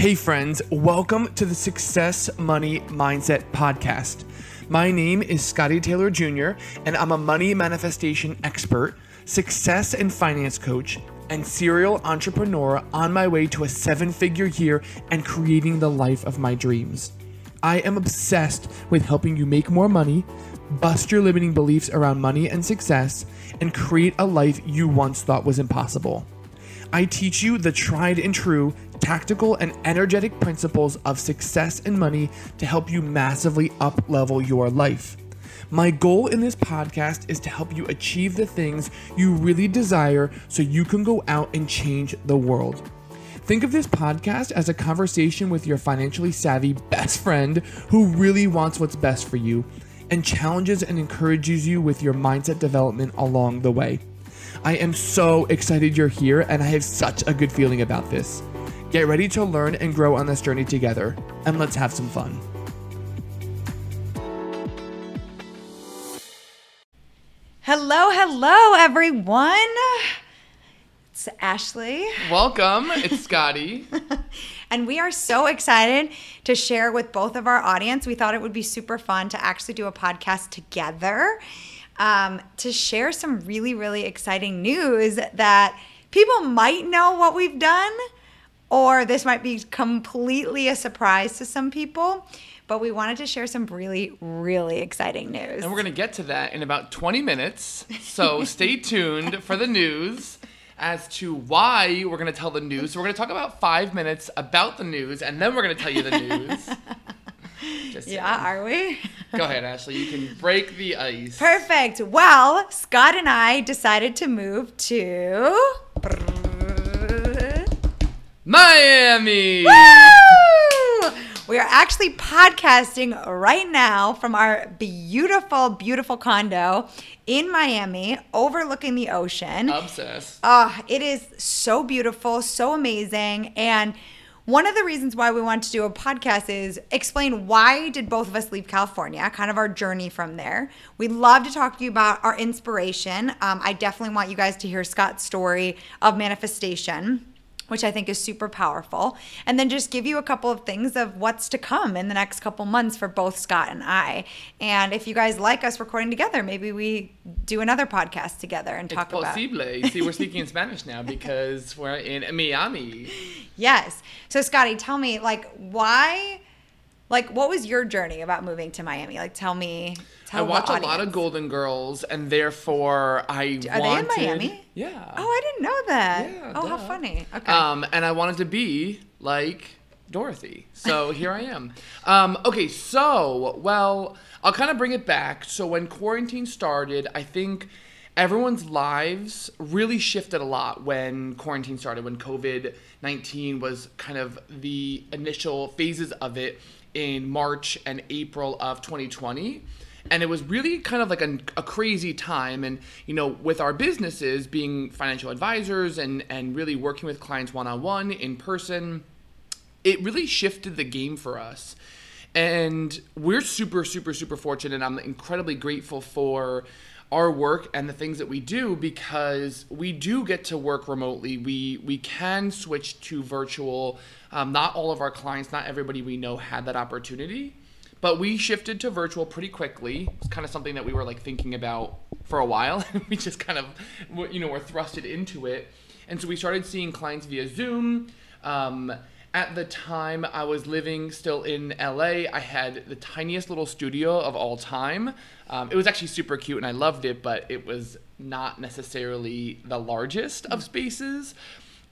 Hey, friends, welcome to the Success Money Mindset Podcast. My name is Scotty Taylor Jr., and I'm a money manifestation expert, success and finance coach, and serial entrepreneur on my way to a seven figure year and creating the life of my dreams. I am obsessed with helping you make more money, bust your limiting beliefs around money and success, and create a life you once thought was impossible. I teach you the tried and true tactical and energetic principles of success and money to help you massively up level your life. My goal in this podcast is to help you achieve the things you really desire so you can go out and change the world. Think of this podcast as a conversation with your financially savvy best friend who really wants what's best for you and challenges and encourages you with your mindset development along the way. I am so excited you're here and I have such a good feeling about this. Get ready to learn and grow on this journey together, and let's have some fun. Hello, hello, everyone. It's Ashley. Welcome. It's Scotty. and we are so excited to share with both of our audience. We thought it would be super fun to actually do a podcast together um, to share some really, really exciting news that people might know what we've done, or this might be completely a surprise to some people. But we wanted to share some really, really exciting news. And we're going to get to that in about 20 minutes. So stay tuned for the news as to why we're going to tell the news. So we're going to talk about five minutes about the news, and then we're going to tell you the news. Just yeah, are we? Go ahead, Ashley. You can break the ice. Perfect. Well, Scott and I decided to move to Miami. Woo! We are actually podcasting right now from our beautiful, beautiful condo in Miami, overlooking the ocean. Obsessed. Ah, uh, it is so beautiful, so amazing, and one of the reasons why we want to do a podcast is explain why did both of us leave California, kind of our journey from there. We'd love to talk to you about our inspiration. Um, I definitely want you guys to hear Scott's story of manifestation which I think is super powerful. And then just give you a couple of things of what's to come in the next couple months for both Scott and I. And if you guys like us recording together, maybe we do another podcast together and talk it's about. Posible. See, we're speaking in Spanish now because we're in Miami. Yes. So Scotty, tell me, like, why? Like, what was your journey about moving to Miami? Like, tell me. Tell I watch a lot of Golden Girls, and therefore I are wanted, they in Miami? Yeah. Oh, I didn't know that. Yeah. Oh, duh. how funny. Okay. Um, and I wanted to be like Dorothy, so here I am. Um, okay, so well, I'll kind of bring it back. So when quarantine started, I think everyone's lives really shifted a lot when quarantine started, when COVID 19 was kind of the initial phases of it in March and April of 2020 and it was really kind of like a, a, crazy time. And you know with our businesses being financial advisors and and really working with clients one-on-one in person it really shifted the game for us. And we're super super super fortunate and i'm incredibly grateful for our work and the things that we do because we do get to work remotely. We we can switch to virtual. Um, not all of our clients not everybody we know had that opportunity but we shifted to virtual pretty quickly. It's kind of something that we were like thinking about for a while. we just kind of, you know, were thrusted into it. And so we started seeing clients via Zoom. Um, at the time, I was living still in LA. I had the tiniest little studio of all time. Um, it was actually super cute and I loved it, but it was not necessarily the largest of spaces.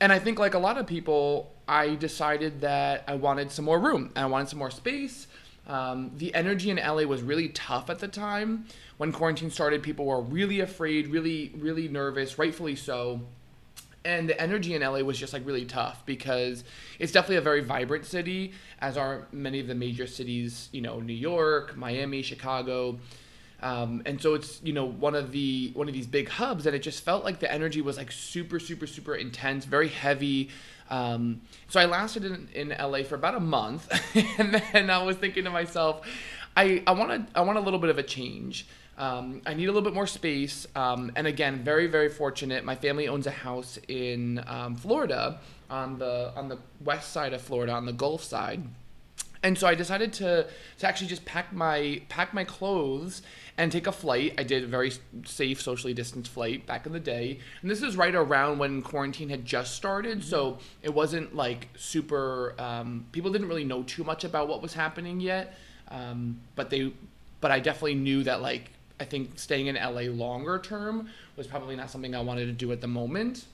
And I think, like a lot of people, I decided that I wanted some more room and I wanted some more space. Um, the energy in LA was really tough at the time. When quarantine started, people were really afraid, really, really nervous, rightfully so. And the energy in LA was just like really tough because it's definitely a very vibrant city, as are many of the major cities, you know, New York, Miami, Chicago. Um, and so it's you know one of the one of these big hubs and it just felt like the energy was like super super super intense very heavy um, so I lasted in, in LA for about a month, and then I was thinking to myself, I, I want I want a little bit of a change. Um, I need a little bit more space. Um, and again, very, very fortunate. My family owns a house in um, Florida on the on the west side of Florida, on the Gulf side. And so I decided to to actually just pack my pack my clothes and take a flight. I did a very safe, socially distanced flight back in the day. And this is right around when quarantine had just started, so it wasn't like super. Um, people didn't really know too much about what was happening yet, um, but they, but I definitely knew that like I think staying in LA longer term was probably not something I wanted to do at the moment.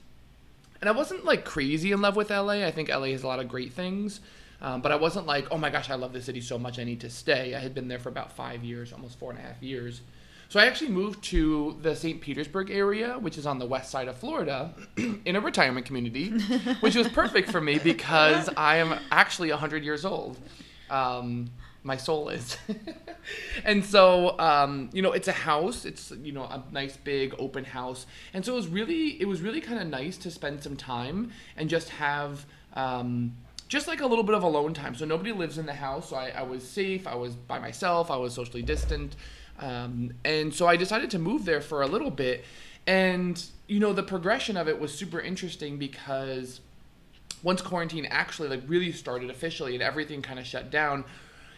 And I wasn't like crazy in love with LA. I think LA has a lot of great things. Um, but I wasn't like, oh my gosh, I love this city so much, I need to stay. I had been there for about five years, almost four and a half years. So I actually moved to the St. Petersburg area, which is on the west side of Florida, in a retirement community, which was perfect for me because I am actually 100 years old. Um, my soul is. and so, um, you know, it's a house. It's you know a nice big open house, and so it was really it was really kind of nice to spend some time and just have. Um, just like a little bit of alone time. So nobody lives in the house. So I, I was safe. I was by myself. I was socially distant. Um, and so I decided to move there for a little bit. And, you know, the progression of it was super interesting because once quarantine actually like really started officially and everything kind of shut down,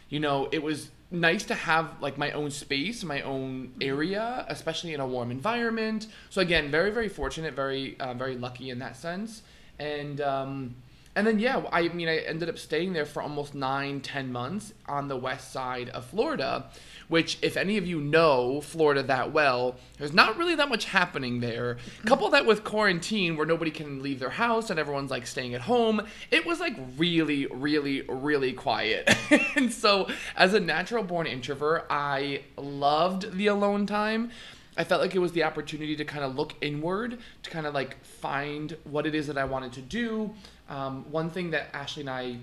you know, it was nice to have like my own space, my own area, especially in a warm environment. So again, very, very fortunate, very, uh, very lucky in that sense. And, um, and then yeah i mean i ended up staying there for almost nine ten months on the west side of florida which if any of you know florida that well there's not really that much happening there. Mm-hmm. Couple that with quarantine where nobody can leave their house and everyone's like staying at home it was like really really really quiet. And so as a natural born introvert i loved the alone time. I felt like it was the opportunity to kind of look inward, to kind of like find what it is that I wanted to do, um, one thing that Ashley and I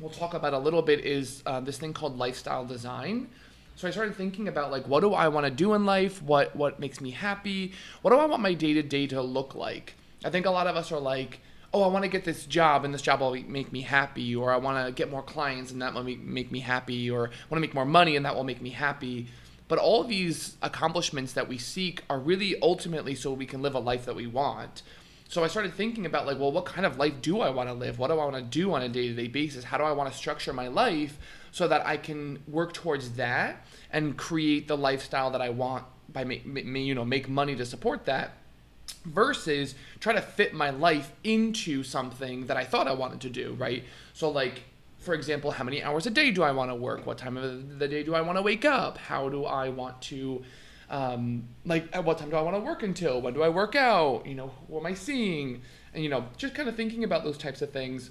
will talk about a little bit is uh, this thing called lifestyle design. So I started thinking about like what do I want to do in life? What what makes me happy? What do I want my day to day to look like? I think a lot of us are like, oh, I want to get this job and this job will make me happy, or I want to get more clients and that will make me happy, or I want to make more money and that will make me happy. But all these accomplishments that we seek are really ultimately so we can live a life that we want. So I started thinking about like, well, what kind of life do I want to live? What do I want to do on a day-to-day basis? How do I want to structure my life so that I can work towards that and create the lifestyle that I want by me, you know, make money to support that versus try to fit my life into something that I thought I wanted to do, right? So like for example, how many hours a day do I want to work? What time of the day do I want to wake up? How do I want to um, like at what time do I want to work until? When do I work out? You know, who am I seeing? And you know, just kind of thinking about those types of things,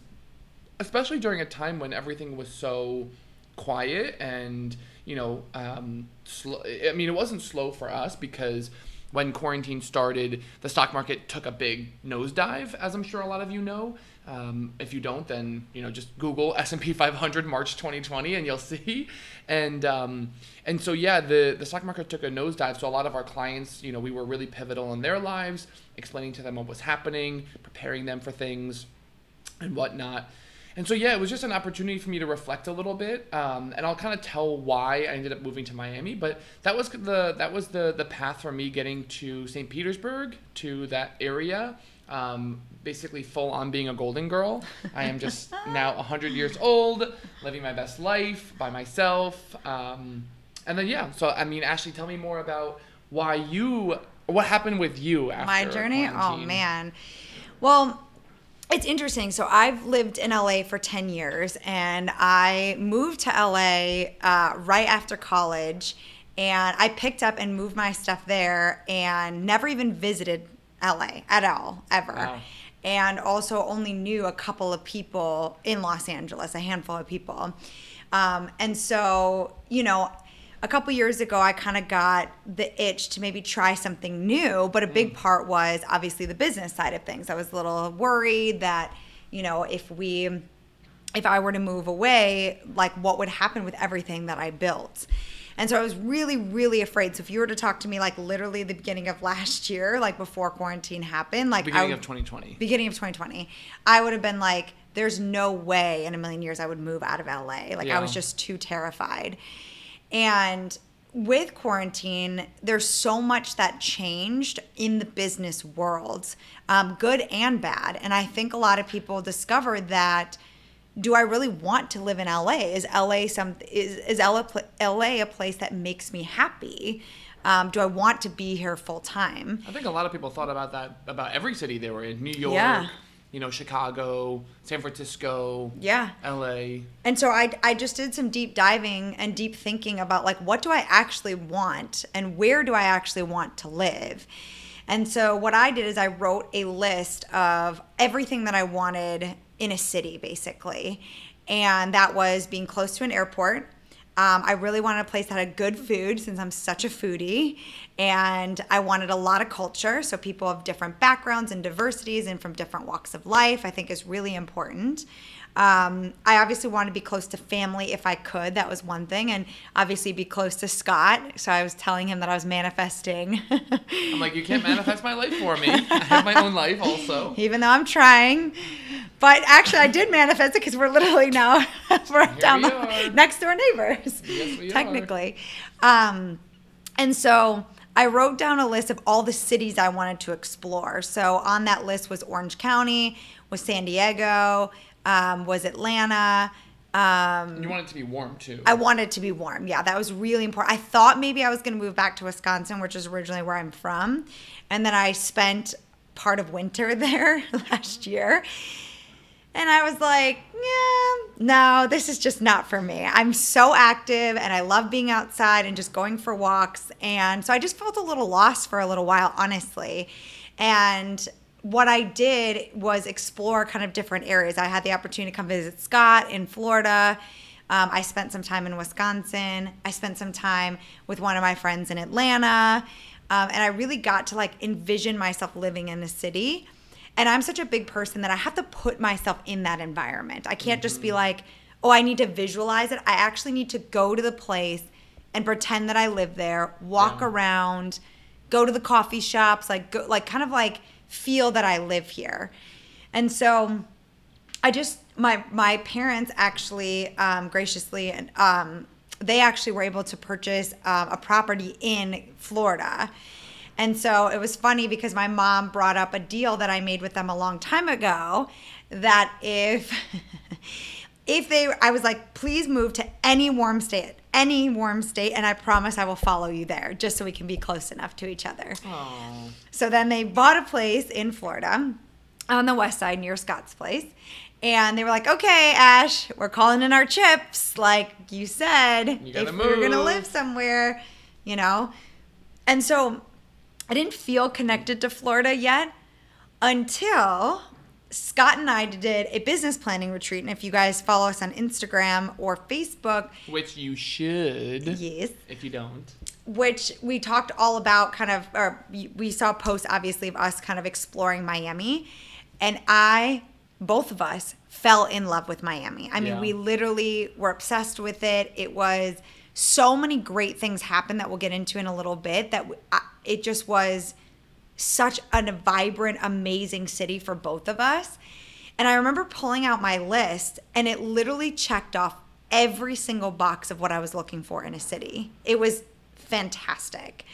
especially during a time when everything was so quiet and you know, um, slow. I mean, it wasn't slow for us because when quarantine started, the stock market took a big nosedive, as I'm sure a lot of you know. Um, if you don't, then you know just Google S&P 500 March 2020 and you'll see. And um, and so yeah, the the stock market took a nosedive. So a lot of our clients, you know, we were really pivotal in their lives, explaining to them what was happening, preparing them for things, and whatnot. And so yeah, it was just an opportunity for me to reflect a little bit, um, and I'll kind of tell why I ended up moving to Miami. But that was the that was the the path for me getting to St. Petersburg to that area um, basically full on being a golden girl. I am just now 100 years old, living my best life by myself. Um, and then, yeah, so I mean, Ashley, tell me more about why you, what happened with you after my journey. Oh, quarantine. Oh, man. Well, it's interesting. So I've lived in LA for 10 years and I moved to LA uh, right after college and I picked up and moved my stuff there and never even visited LA at all, ever. Wow. And also only knew a couple of people in Los Angeles, a handful of people. Um, and so, you know, a couple years ago, I kind of got the itch to maybe try something new. But a big mm. part was obviously the business side of things. I was a little worried that, you know, if we, if I were to move away, like what would happen with everything that I built. And so I was really, really afraid. So if you were to talk to me like literally the beginning of last year, like before quarantine happened, like beginning would, of 2020, beginning of 2020, I would have been like, there's no way in a million years I would move out of LA. Like yeah. I was just too terrified. And with quarantine, there's so much that changed in the business world, um, good and bad. And I think a lot of people discovered that do I really want to live in LA? Is LA some is is LA, LA a place that makes me happy? Um, do I want to be here full time? I think a lot of people thought about that about every city they were in. New York, Yeah. you know, Chicago, San Francisco, Yeah. LA. And so I, I just did some deep diving and deep thinking about like what do I actually want and where do I actually want to live. And so what I did is I wrote a list of everything that I wanted in a city basically. And that was being close to an airport. Um, I really wanted a place that had good food since I'm such a foodie. And I wanted a lot of culture. So people of different backgrounds and diversities and from different walks of life, I think is really important. Um, I obviously wanted to be close to family if I could. That was one thing. And obviously be close to Scott. So I was telling him that I was manifesting. I'm like, you can't manifest my life for me. I have my own life also. even though I'm trying. But actually, I did manifest it because we're literally now we're down we the, next door neighbors, Yes, we are. technically. Um, and so I wrote down a list of all the cities I wanted to explore. So on that list was Orange County, was San Diego, um, was Atlanta. Um, You want it to be warm too. I wanted it to be warm. Yeah, that was really important. I thought maybe I was going to move back to Wisconsin, which is originally where I'm from. And then I spent part of winter there last year. And I was like, yeah, no, this is just not for me. I'm so active and I love being outside and just going for walks. And so I just felt a little lost for a little while, honestly. And what I did was explore kind of different areas. I had the opportunity to come visit Scott in Florida. Um, I spent some time in Wisconsin. I spent some time with one of my friends in Atlanta. Um, and I really got to like envision myself living in the city. And I'm such a big person that I have to put myself in that environment. I can't just be like, oh, I need to visualize it. I actually need to go to the place and pretend that I live there, walk Yeah. around, go to the coffee shops, like go, like kind of like feel that I live here. And so I just my my parents actually um, graciously and um, they actually were able to purchase um, a property in Florida. And so it was funny because my mom brought up a deal that I made with them a long time ago that if if they I was like please move to any warm state any warm state and I promise I will follow you there just so we can be close enough to each other. Aw. So then they bought a place in Florida on the west side near Scott's place. And they were like, okay, Ash, we're calling in our chips. Like you said, You if we were going to live somewhere, you know? And so I didn't feel connected to Florida yet until Scott and I did a business planning retreat. And if you guys follow us on Instagram or Facebook, Which you should. yes, If you don't. which we talked all about kind of or we saw posts obviously of us kind of exploring Miami and I both of us fell in love with Miami. I mean, Yeah. we literally were obsessed with it. It was so many great things happened that we'll get into in a little bit that it just was such a vibrant, amazing city for both of us. And I remember pulling out my list, and it literally checked off every single box of what I was looking for in a city. It was fantastic.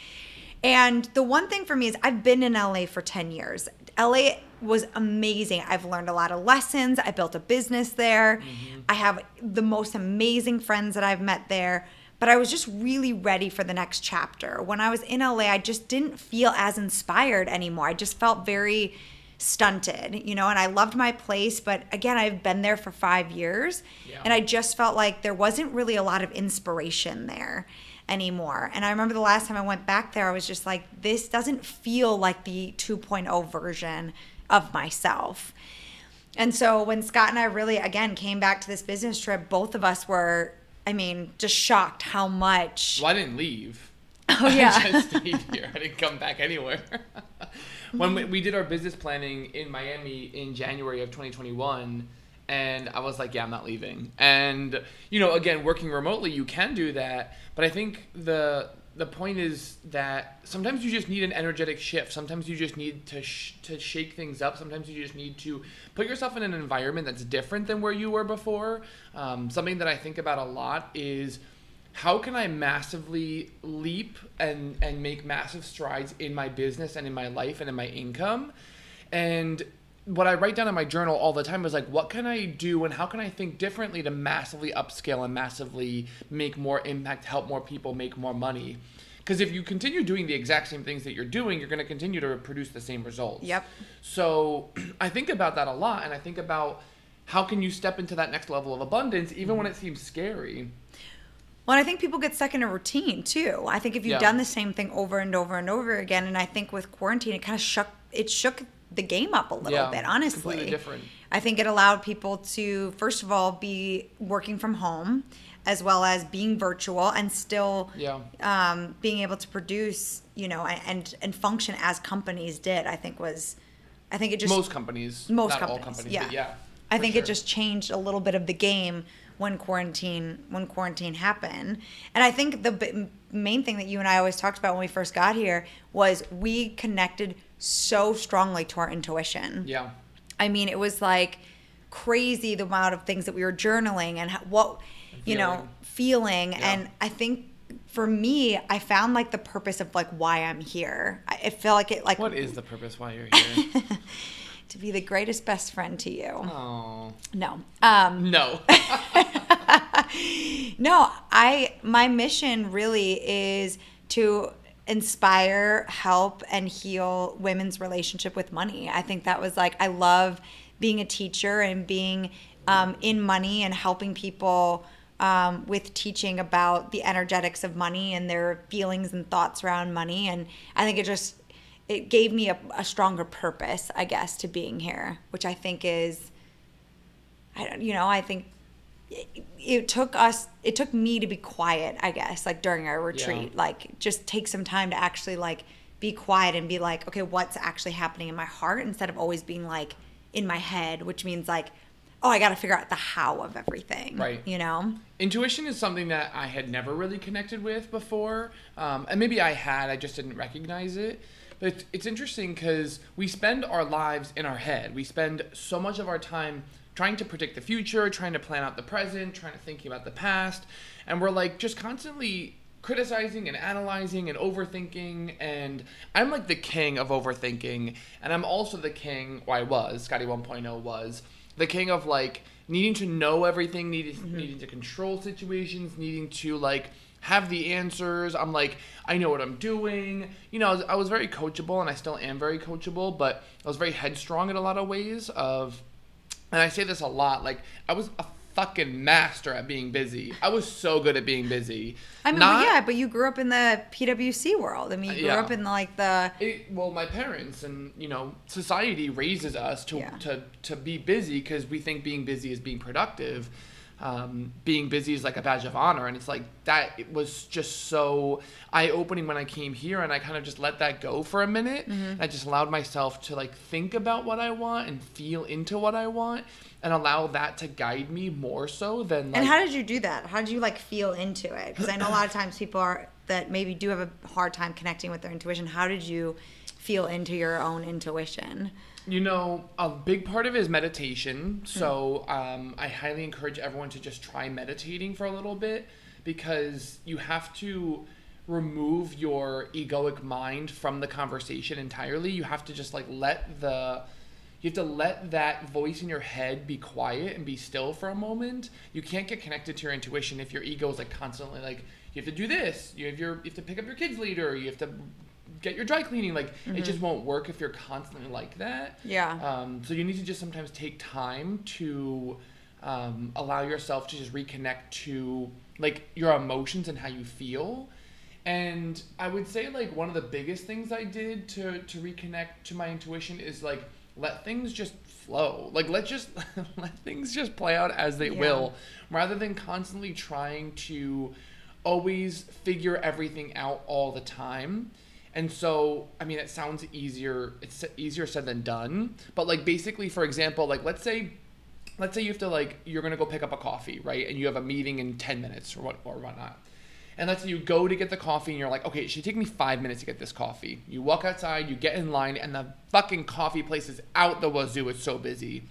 And the one thing for me is I've been in LA for 10 years. LA was amazing. I've learned a lot of lessons. I built a business there. Mm-hmm. I have the most amazing friends that I've met there. But I was just really ready for the next chapter. When I was in LA, I just didn't feel as inspired anymore. I just felt very stunted, you know, and I loved my place, but again, I've been there for 5 years Yeah. and I just felt like there wasn't really a lot of inspiration there anymore. And I remember the last time I went back there, I was just like, this doesn't feel like the 2.0 version of myself. And so when Scott and I really, again, came back to this business trip, both of us were, I mean, just shocked how much. Well, I didn't leave. Oh, yeah. I just stayed here. I didn't come back anywhere. when we, we did our business planning in Miami in January of 2021, and I was like, yeah, I'm not leaving. And you know, again, working remotely, you can do that, but I think the the point is that sometimes you just need an energetic shift. Sometimes you just need to sh- to shake things up. Sometimes you just need to put yourself in an environment that's different than where you were before. Um, something that I think about a lot is how can I massively leap and and make massive strides in my business and in my life and in my income? And what I write down in my journal all the time is like, what can I do and how can I think differently to massively upscale and massively make more impact, help more people, make more money? Because if you continue doing the exact same things that you're doing, you're going to continue to produce the same results. Yep. So I think about that a lot, and I think about how can you step into that next level of abundance, even when mm-hmm. it seems scary. Well, I think people get stuck in a routine too. I think if you've Yeah. done the same thing over and over and over again, and I think with quarantine, it kind of shook it shook the game up a little Yeah, bit. Honestly. I think it allowed people to first of all be working from home, as well as being virtual and still Yeah. um, being able to produce, you know, and and function as companies did. I think was, I think it just most companies, most not companies, all companies, yeah. but yeah. I think sure. it just changed a little bit of the game when quarantine when quarantine happened. And I think the b- main thing that you and I always talked about when we first got here was we connected so strongly to our intuition. yeah. I mean, it was like crazy the amount of things that we were journaling and what you know feeling Yeah. and I think for me, I found like the purpose of like why I'm here. I, felt like it like What is the purpose why you're here? to be the greatest best friend to you. oh No. Um no. No, I my mission really is to inspire, help and heal women's relationship with money. I think that was like I love being a teacher and being um, in money and helping people um, with teaching about the energetics of money and their feelings and thoughts around money. And I think it just it gave me a, a stronger purpose, I guess, to being here, which I think is I don't, you know, I think it, it took us, it took me to be quiet, I guess, like during our retreat, Yeah. like just take some time to actually like be quiet and be like, okay, what's actually happening in my heart instead of always being like in my head, which means like, oh, I got to figure out the how of everything, Right. You know? Intuition is something that I had never really connected with before, um, and maybe I had, I just didn't recognize it. But it's, it's interesting because we spend our lives in our head. We spend so much of our time trying to predict the future, trying to plan out the present, trying to think about the past, and we're like just constantly criticizing and analyzing and overthinking. And I'm like the king of overthinking. And I'm also the king or I was Scotty 1.0 was the king of like needing to know everything needing mm-hmm. needing to control situations needing to like have the answers. I'm like I know what I'm doing. You know I was, I was very coachable and I still am very coachable but I was very headstrong in a lot of ways of and I say this a lot, like I was a fucking master at being busy. I was so good at being busy. I mean, Not- well, yeah, but you grew up in the PWC world. I mean, you grew Yeah. up in like the, It, well, my parents and you know society raises us to Yeah. to to be busy because we think being busy is being productive. Um, being busy is like a badge of honor, and it's like that. It was just so eye opening when I came here, and I kind of just let that go for a minute. Mm-hmm. I just allowed myself to like think about what I want and feel into what I want, and allow that to guide me more so than like. and how did you do that? How did you like feel into it? Because I know a lot of times people are that maybe do have a hard time connecting with their intuition. How did you feel into your own intuition? You know, a big part of it is meditation. So um, I highly encourage everyone to just try meditating for a little bit because you have to remove your egoic mind from the conversation entirely. You have to just like let the you have to let that voice in your head be quiet and be still for a moment. You can't get connected to your intuition if your ego is like constantly like you have to do this. You have your you have to pick up your kids later. You have to get your dry cleaning. Like it just won't work if you're constantly like that. Yeah. Um, so you need to just sometimes take time to um, allow yourself to just reconnect to like your emotions and how you feel. And I would say like one of the biggest things I did to to reconnect to my intuition is like let things just flow. Like let just let things just play out as they Yeah. will rather than constantly trying to always figure everything out all the time. And so, I mean, it sounds easier. It's easier said than done. But like, basically, for example, like let's say, let's say you have to like you're gonna go pick up a coffee, right? And you have a meeting in ten minutes or what or whatnot. And let's say you go to get the coffee and you're like, okay, it should take me five minutes to get this coffee. You walk outside, you get in line, and the fucking coffee place is out the wazoo. It's so busy.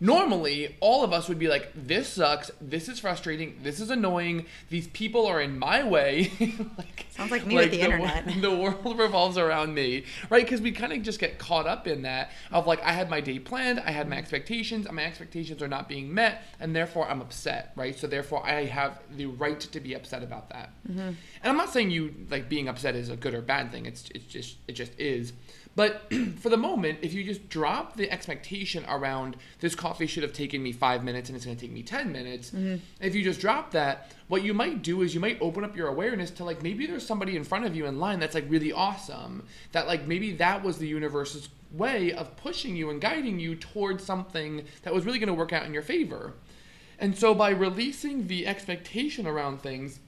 Normally all of us would be like, this sucks, this is frustrating, this is annoying, these people are in my way. like, Sounds like me like with the, the internet. the world revolves around me, right? Because we kind of just get caught up in that of like, I had my day planned, I had my expectations, and my expectations are not being met, and therefore I'm upset, right? So therefore I have the right to be upset about that. Mm-hmm. And I'm not saying you like being upset is a good or bad thing. It's it's just it just is. But for the moment, if you just drop the expectation around this coffee should have taken me five minutes and it's going to take me 10 minutes, mm-hmm. if you just drop that, what you might do is you might open up your awareness to like maybe there's somebody in front of you in line that's like really awesome. That like maybe that was the universe's way of pushing you and guiding you towards something that was really going to work out in your favor. And so by releasing the expectation around things,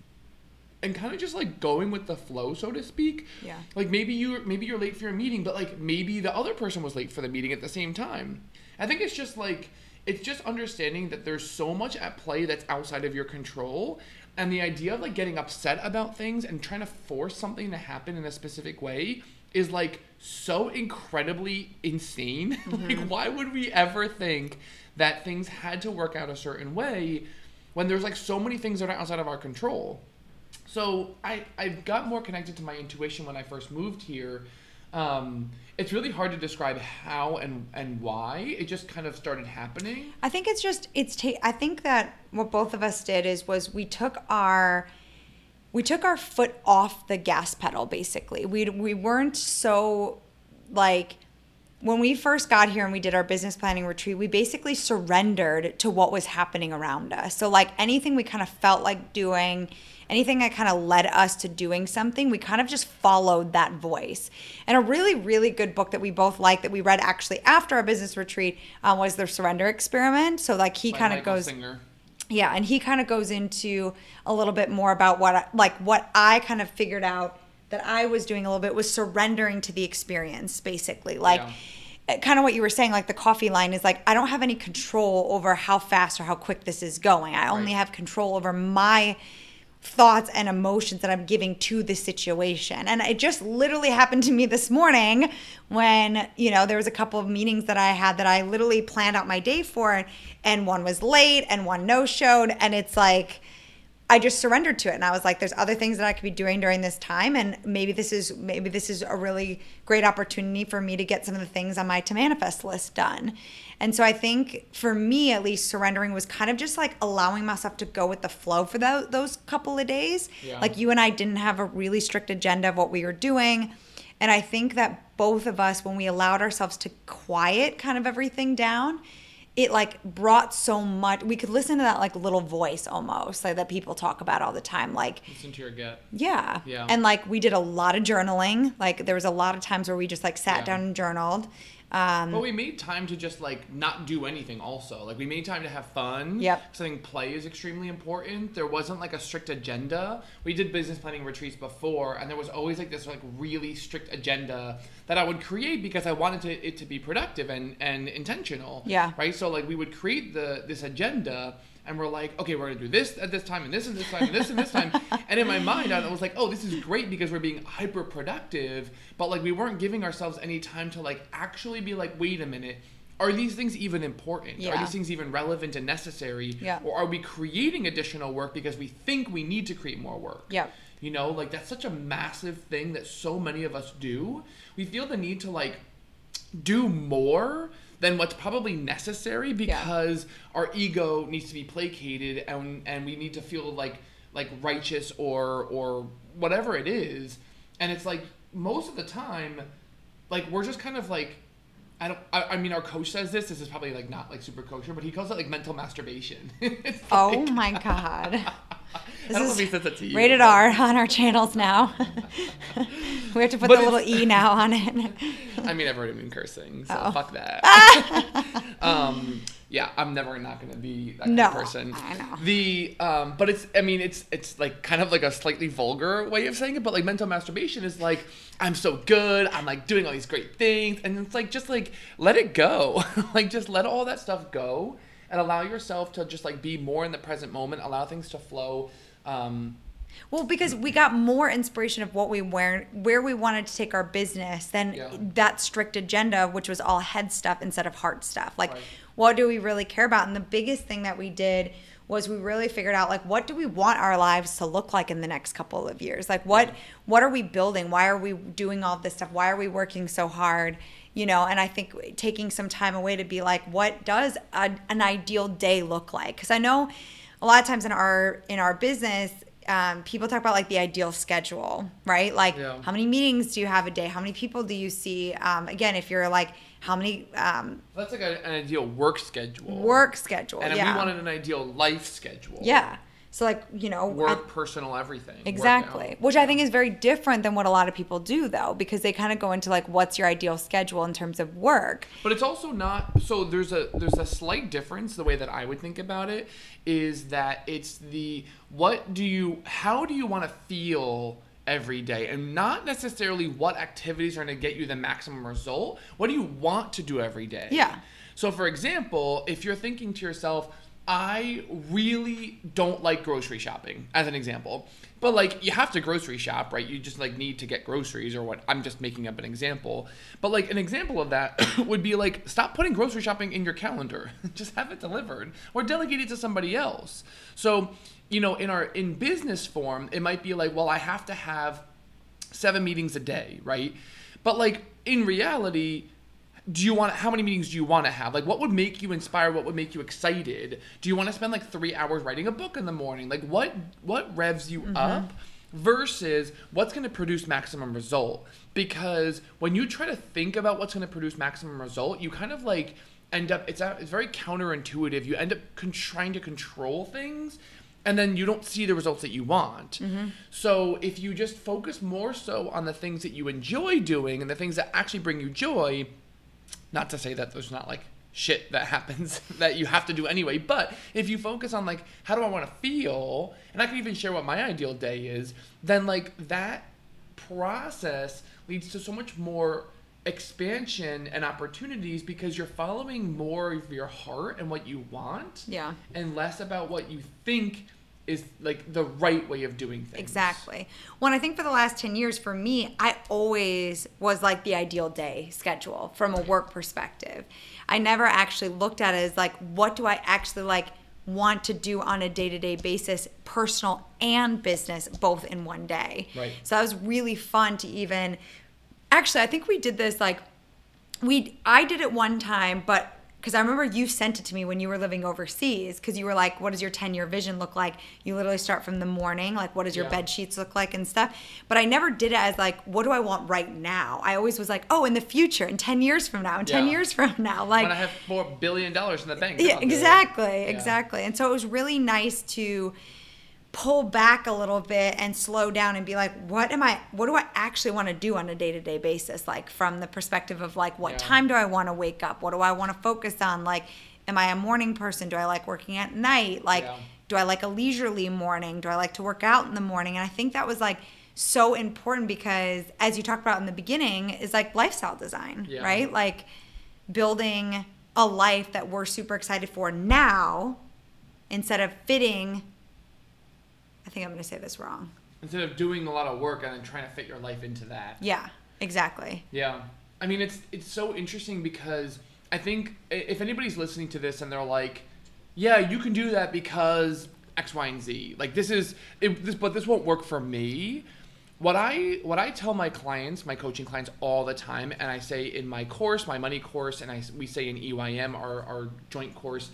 and kind of just like going with the flow, so to speak. Yeah. Like maybe you maybe you're late for your meeting, but like maybe the other person was late for the meeting at the same time. I think it's just like it's just understanding that there's so much at play that's outside of your control and the idea of like getting upset about things and trying to force something to happen in a specific way is like so incredibly insane. Mm-hmm. like why would we ever think that things had to work out a certain way when there's like so many things that are outside of our control? So I I got more connected to my intuition when I first moved here. Um, it's really hard to describe how and and why it just kind of started happening. I think it's just it's. Ta- I think that what both of us did is was we took our we took our foot off the gas pedal basically. We we weren't so like when we first got here and we did our business planning retreat, we basically surrendered to what was happening around us. So like anything we kind of felt like doing anything that kind of led us to doing something, we kind of just followed that voice. And a really, really good book that we both like that we read actually after our business retreat um, was The Surrender Experiment. So, like, he kind of goes. Singer. Yeah, and he kind of goes into a little bit more about what, I, like, what I kind of figured out that I was doing a little bit was surrendering to the experience, basically. Like, yeah eh, kind of what you were saying like the coffee line is like i don't have any control over how fast or how quick this is going i only right. have control over my thoughts and emotions that I'm giving to the situation. And it just literally happened to me this morning when, you know, there was a couple of meetings that I had that I literally planned out my day for and one was late and one no showed and it's like I just surrendered to it and I was like there's other things that I could be doing during this time and maybe this is maybe this is a really great opportunity for me to get some of the things on my to manifest list done. And so I think for me at least surrendering was kind of just like allowing myself to go with the flow for the, those couple of days. Yeah. Like you and I didn't have a really strict agenda of what we were doing. And I think that both of us when we allowed ourselves to quiet kind of everything down, it like brought so much we could listen to that like little voice almost like that people talk about all the time like listen to your gut. Yeah. Yeah. And like we did a lot of journaling like there was a lot of times where we just like sat yeah. down and journaled um, but we made time to just like not do anything. Also, like we made time to have fun. Yep. think play is extremely important. There wasn't like a strict agenda. We did business planning retreats before, and there was always like this like really strict agenda that I would create because I wanted to, it to be productive and and intentional. Yeah. Right. So like we would create the this agenda and we're like, okay, we're gonna do this at this time and this and this time and this and this time. and in my mind, I was like, oh, this is great because we're being hyper productive, but like we weren't giving ourselves any time to like actually be like, wait a minute. Are these things even important? Yeah. Are these things even relevant and necessary? Yeah. Or are we creating additional work because we think we need to create more work? Yeah. You know, like that's such a massive thing that so many of us do. We feel the need to like do more than what's probably necessary because yeah. our ego needs to be placated and and we need to feel like like righteous or or whatever it is and it's like most of the time like we're just kind of like I don't. I, I, mean, our coach says this. This is probably like not like super kosher, but he calls it like mental masturbation. Oh like, oh my god! I don't know if he says that to you. Rated R on our channels now. we have to put but the little E now on it. I mean, I've already been cursing, so oh. fuck that. um, yeah, I'm never not gonna be that no, kind of person. I know. The um, but it's I mean it's it's like kind of like a slightly vulgar way of saying it, but like mental masturbation is like I'm so good, I'm like doing all these great things, and it's like just like let it go, like just let all that stuff go and allow yourself to just like be more in the present moment, allow things to flow. Um, Well, because we got more inspiration of what we were, where we wanted to take our business than Yeah. that strict agenda, which was all head stuff instead of heart stuff. Like, Right. what do we really care about? And the biggest thing that we did was we really figured out like what do we want our lives to look like in the next couple of years? Like what what are we building? Why are we doing all this stuff? Why are we working so hard? You know, and I think taking some time away to be like, what does a, an ideal day look like? Because I know a lot of times in our in our business um, people talk about like the ideal schedule right like Yeah. how many meetings do you have a day how many people do you see um, again if you're like how many um, That's like a, an ideal work schedule. work schedule And yeah we wanted an ideal life schedule. yeah so like you know I- Work, personal, everything. Exactly which i think is very different than what a lot of people do though because they kind of go into like what's your ideal schedule in terms of work But it's also not so there's a there's a slight difference the way that I would think about it is that it's the what do you how do you want to feel every day and not necessarily what activities are going to get you the maximum result. What do you want to do every day? Yeah. So for example, if you're thinking to yourself, I really don't like grocery shopping as an example. But like you have to grocery shop, right? You just like need to get groceries or what I'm just making up an example. But like an example of that would be like stop putting grocery shopping in your calendar. just have it delivered or delegate it to somebody else. So, you know, in our in business form, it might be like, well, I have to have seven meetings a day, right? But like in reality, do you want how many meetings do you want to have? Like what would make you inspired? What would make you excited? Do you want to spend like 3 hours writing a book in the morning? Like what what revs you mm-hmm. up versus what's going to produce maximum result? Because when you try to think about what's going to produce maximum result, you kind of like end up it's it's very counterintuitive. You end up con- trying to control things and then you don't see the results that you want. Mm-hmm. So if you just focus more so on the things that you enjoy doing and the things that actually bring you joy, not to say that there's not like shit that happens that you have to do anyway, but if you focus on like how do I want to feel, and I can even share what my ideal day is, then like that process leads to so much more expansion and opportunities because you're following more of your heart and what you want Yeah. and less about what you think is like the right way of doing things. Exactly. Well, I think for the last 10 years, for me, I always was like the ideal day schedule from a work perspective. I never actually looked at it as like, what do I actually like want to do on a day to day basis, personal and business, both in one day. Right. So that was really fun to even, actually, I think we did this like, we I did it one time, but because I remember you sent it to me when you were living overseas, because you were like, "What does your ten year vision look like?" You literally start from the morning, like, "What does your Yeah. bed sheets look like?" and stuff. But I never did it as like, "What do I want right now?" I always was like, "Oh, in the future, in ten years from now, in ten years from now." Like, when I have four billion dollars in the bank. yeah, I'll do it. exactly, exactly. And so it was really nice to pull back a little bit and slow down and be like, what am I what do I actually want to do on a day-to-day basis? Like from the perspective of like what Yeah. time do I want to wake up? What do I want to focus on? Like am I a morning person? Do I like working at night? Like Yeah. do I like a leisurely morning? Do I like to work out in the morning? And I think that was like so important because as you talked about in the beginning is like lifestyle design, Yeah. right? Like building a life that we're super excited for now instead of fitting I think I'm going to say this wrong. Instead of doing a lot of work and then trying to fit your life into that. Yeah, exactly. Yeah. I mean, it's it's so interesting because I think if anybody's listening to this and they're like, "Yeah, you can do that because X, Y, and Z." Like this is it, this, but this won't work for me. What I what I tell my clients, my coaching clients, all the time, and I say in my course, my money course, and I we say in EYM, our our joint course,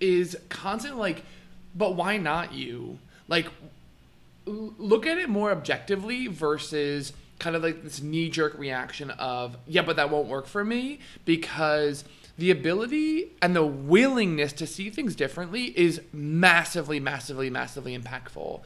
is constant like, but why not you? Like look at it more objectively versus kind of like this knee jerk reaction of, yeah, but that won't work for me because the ability and the willingness to see things differently is massively, massively, massively impactful.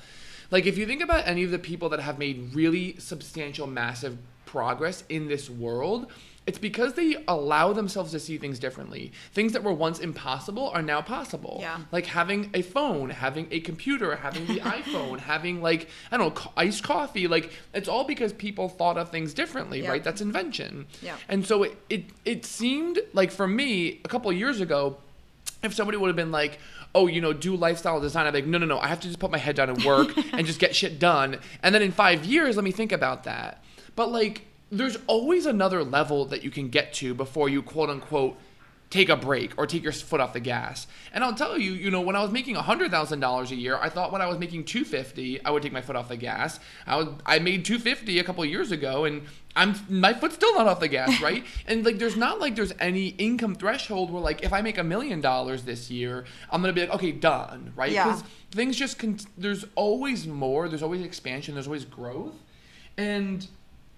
Like, if you think about any of the people that have made really substantial, massive progress in this world, it's because they allow themselves to see things differently. Things that were once impossible are now possible Yeah. like having a phone, having a computer, having the iPhone, having like I don't know, iced coffee. Like it's all because people thought of things differently, Yeah. right? That's invention. Yeah. And so it, it it seemed like for me a couple of years ago, if somebody would have been like, oh, you know, do lifestyle design, I'd be like, no, no, no, I have to just put my head down and work and just get shit done. And then in five years, let me think about that. But like, there's always another level that you can get to before you quote unquote take a break or take your foot off the gas. And I'll tell you, you know, when I was making $100,000 a year, I thought when I was making 250, I would take my foot off the gas. I was I made 250 a couple of years ago and I'm my foot's still not off the gas, right? and like there's not like there's any income threshold where like if I make a million dollars this year, I'm going to be like okay, done, right? Yeah. Cuz things just con- there's always more, there's always expansion, there's always growth. And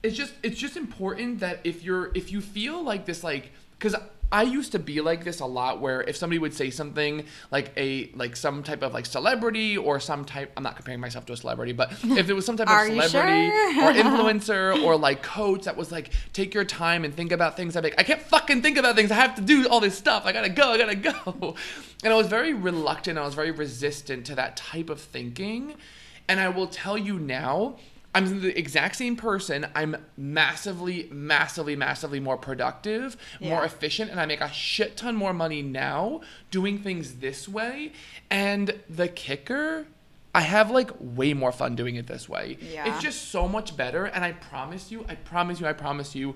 it's just it's just important that if you're if you feel like this like because I used to be like this a lot where if somebody would say something like a like some type of like celebrity or some type I'm not comparing myself to a celebrity, but if there was some type of celebrity sure? or influencer or like coach that was like take your time and think about things, I'd be like, I can't fucking think about things. I have to do all this stuff. I gotta go, I gotta go. And I was very reluctant, I was very resistant to that type of thinking. And I will tell you now, I'm the exact same person. I'm massively, massively, massively more productive, more efficient, and I make a shit ton more money now doing things this way. And the kicker, I have like way more fun doing it this way. Yeah. It's just so much better. And I promise you, I promise you, I promise you,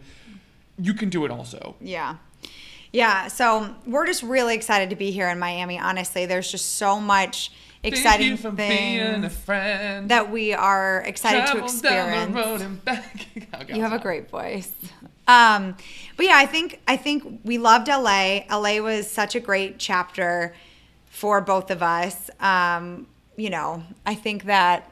you can do it also. Yeah. Yeah. So we're just really excited to be here in Miami. Honestly, there's just so much exciting Thank you for being a things friend. that we are excited to Travel down experience. the road and back. You have a great voice. Um, but yeah, I think I think we loved LA. LA was such a great chapter for both of us. Um, you know, I think that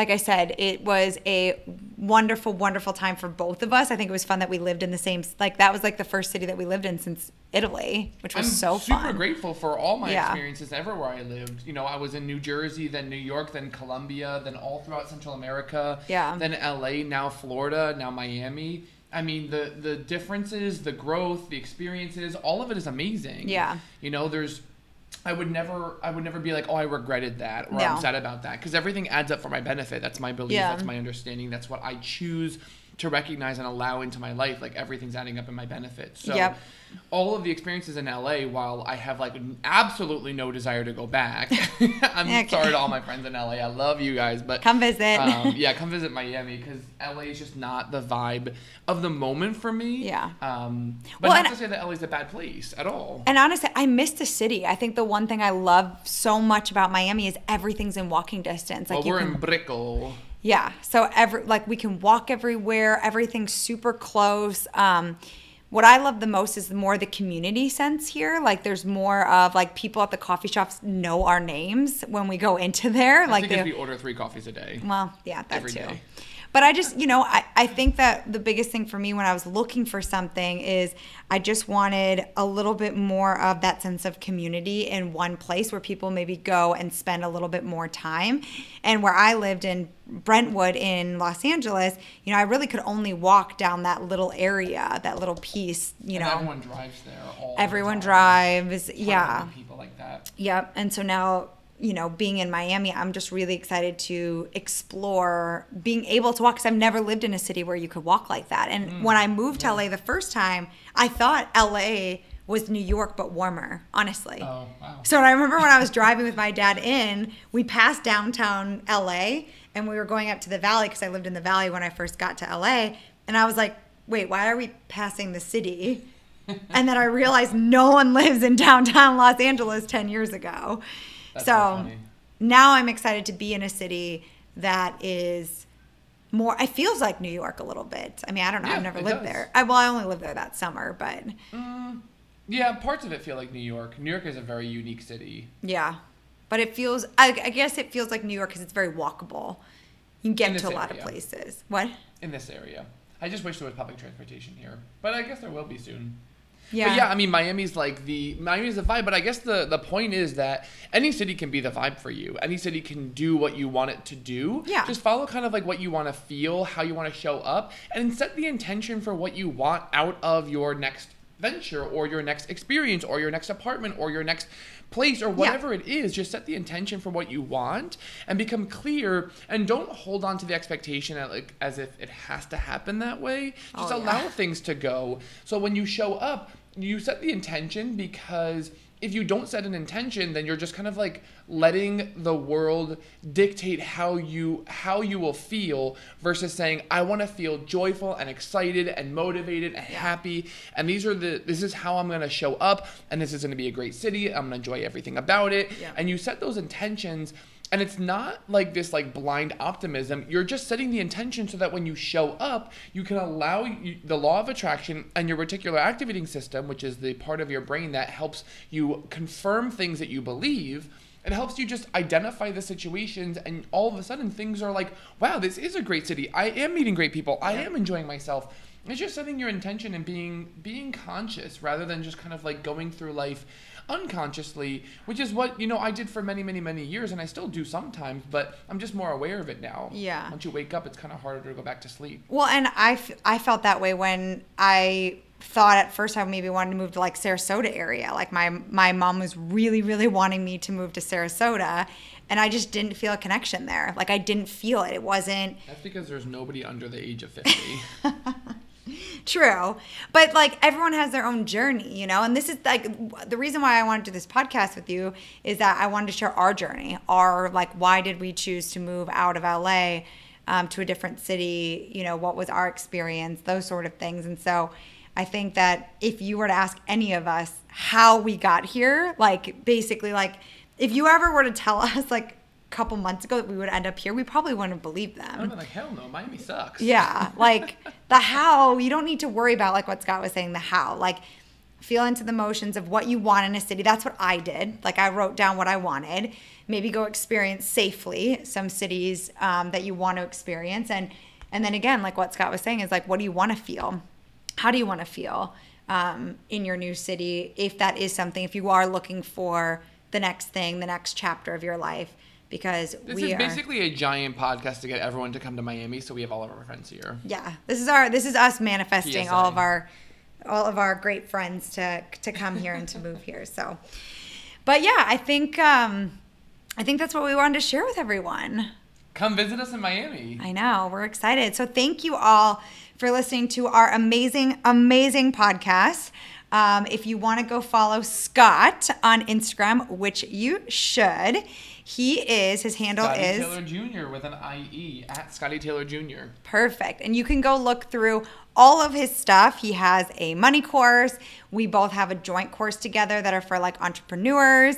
like I said, it was a wonderful, wonderful time for both of us. I think it was fun that we lived in the same like that was like the first city that we lived in since Italy, which was I'm so super fun. grateful for all my Yeah. experiences everywhere I lived. You know, I was in New Jersey, then New York, then Colombia, then all throughout Central America. Yeah. Then LA, now Florida, now Miami. I mean, the the differences, the growth, the experiences, all of it is amazing. Yeah. You know, there's I would never I would never be like, "Oh, I regretted that," or No. "I'm sad about that," because everything adds up for my benefit. That's my belief, Yeah. that's my understanding, that's what I choose to recognize and allow into my life. Like everything's adding up in my benefit. So Yep. all of the experiences in LA, while I have like absolutely no desire to go back, I'm Okay. sorry to all my friends in LA. I love you guys, but Come visit. um, yeah, come visit Miami because LA is just not the vibe of the moment for me. Yeah. Um, but Well, not to say that LA's a bad place at all. And honestly, I miss the city. I think the one thing I love so much about Miami is everything's in walking distance. Like well, we're can in Brickell. Yeah. So every like we can walk everywhere. Everything's super close. Um, what I love the most is more the community sense here. Like there's more of like people at the coffee shops know our names when we go into there. Like like because they, we order three coffees a day. well, yeah, that every too. day. But I just, you know, I, I think that the biggest thing for me when I was looking for something is I just wanted a little bit more of that sense of community in one place where people maybe go and spend a little bit more time. And where I lived in Brentwood in Los Angeles, you know, I really could only walk down that little area, that little piece, you And know. everyone drives there. All the Everyone time. drives. Yeah. People like that. Yep. And so now, you know, being in Miami, I'm just really excited to explore being able to walk because I've never lived in a city where you could walk like that. And Mm. when I moved to LA the first time, I thought LA was New York but warmer, honestly. Oh wow. So I remember when I was driving with my dad in, we passed downtown LA and we were going up to the valley because I lived in the valley when I first got to LA. And I was like, wait, why are we passing the city? and then I realized no one lives in downtown Los Angeles 10 years ago. That's so now I'm excited to be in a city that is more, it feels like New York a little bit. I mean, I don't know. Yeah, I've never lived does. there. I, well, I only lived there that summer, but mm, Yeah, parts of it feel like New York. New York is a very unique city. Yeah, but it feels. I, I guess it feels like New York because it's very walkable. You can get to a this lot of places. What? in this area. I just wish there was public transportation here, but I guess there will be soon. Yeah. But yeah, I mean, Miami's like the Miami's the vibe, but I guess the the point is that any city can be the vibe for you. Any city can do what you want it to do. Yeah. Just follow kind of like what you want to feel, how you want to show up, and set the intention for what you want out of your next venture or your next experience or your next apartment or your next place or whatever it is just set the intention for what you want and become clear and don't hold on to the expectation at like as if it has to happen that way. Oh, just Oh, yeah. allow things to go. So when you show up you set the intention because if you don't set an intention then you're just kind of like letting the world dictate how you how you will feel versus saying i want to feel joyful and excited and motivated and happy. And these are the this is how i'm going to show up and this is going to be a great city. I'm going to enjoy everything about it. Yeah. and you set those intentions and it's not like this like blind optimism. You're just setting the intention so that when you show up you can allow you, the law of attraction and your reticular activating system which is the part of your brain that helps you confirm things that you believe it helps you just identify the situations and all of a sudden things are like wow this is a great city. I am meeting great people. I am enjoying myself. It's just setting your intention and being being conscious rather than just kind of like going through life unconsciously, which is what you know I did for many, many, many years, and I still do sometimes. But I'm just more aware of it now. Yeah. Once you wake up, it's kind of harder to go back to sleep. Well, and I, f- I felt that way when I thought at first I maybe wanted to move to like Sarasota area. Like my my mom was really really wanting me to move to Sarasota, and I just didn't feel a connection there. Like I didn't feel it. It wasn't That's because there's nobody under the age of 50. True. But like everyone has their own journey, you know? And this is like the reason why I wanted to do this podcast with you is that I wanted to share our journey. Our like why did we choose to move out of LA um, to a different city? You know, what was our experience? Those sort of things. And so I think that if you were to ask any of us how we got here, like basically like if you ever were to tell us like couple months ago that we would end up here, we probably wouldn't believe them. I'm like, hell no, Miami sucks. Yeah, like the how, you don't need to worry about like what Scott was saying, the how. Like feel into the motions of what you want in a city. That's what I did. Like I wrote down what I wanted. Maybe go experience safely some cities um, that you want to experience, and and then again, like what Scott was saying is like, what do you want to feel? How do you want to feel um, in your new city? If that is something, if you are looking for the next thing, the next chapter of your life, because This we is are. basically a giant podcast to get everyone to come to Miami, so we have all of our friends here. Yeah, this is our this is us manifesting PSA. all of our all of our great friends to to come here and to move here. So, but yeah, I think um, I think that's what we wanted to share with everyone. Come visit us in Miami. I know we're excited. So thank you all for listening to our amazing amazing podcast. Um, if you want to go follow Scott on Instagram, which you should, he is his handle is Scotty is Taylor Jr. with an IE at Scotty Taylor Jr. Perfect. And you can go look through all of his stuff. He has a money course. We both have a joint course together that are for like entrepreneurs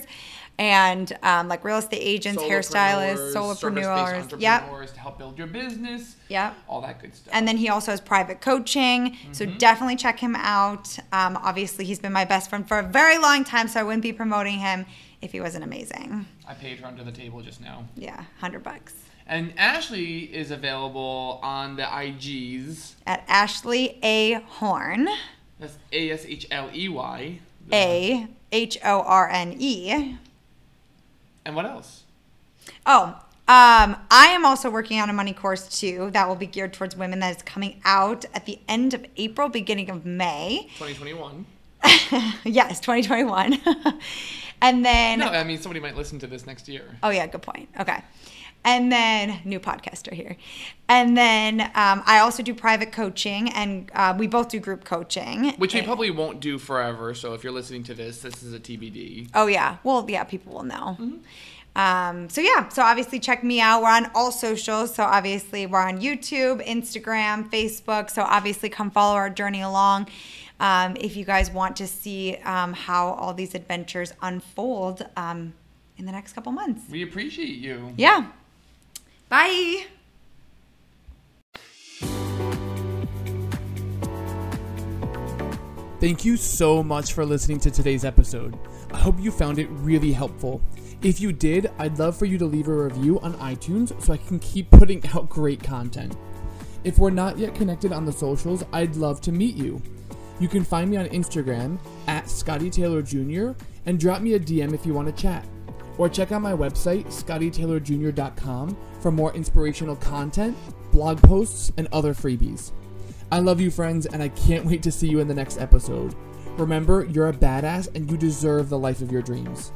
and um, like real estate agents, hairstylists, Solopreneurs, Yep. to help build your business. Yep. All that good stuff. And then he also has private coaching. So Mm-hmm. definitely check him out. Um, obviously, he's been my best friend for a very long time. So I wouldn't be promoting him if he wasn't amazing. I paid her under the table just now. Yeah, 100 bucks. And Ashley is available on the IGs. At Ashley A. Horne, That's A S H L E Y. A H O R N E. And what else? Oh, um, I am also working on a money course too that will be geared towards women that is coming out at the end of April, beginning of May. 2021. yes, 2021. and then, No, I mean somebody might listen to this next year. oh yeah, good point. Okay. And then, new podcaster here. And then um, I also do private coaching, and uh, we both do group coaching. Which we probably won't do forever. So if you're listening to this, this is a TBD. Oh yeah. Well, yeah, people will know. Mm-hmm. Um, so yeah, so obviously check me out. We're on all socials. So obviously we're on YouTube, Instagram, Facebook. So obviously come follow our journey along. Um, if you guys want to see um, how all these adventures unfold um, in the next couple months. We appreciate you. Yeah. Bye. Thank you so much for listening to today's episode. I hope you found it really helpful. If you did, I'd love for you to leave a review on iTunes so I can keep putting out great content. If we're not yet connected on the socials, I'd love to meet you. You can find me on Instagram at Scotty Taylor Jr. and drop me a DM if you want to chat. Or check out my website, scottytaylorjr.com, for more inspirational content, blog posts, and other freebies. I love you, friends, and I can't wait to see you in the next episode. Remember, you're a badass and you deserve the life of your dreams.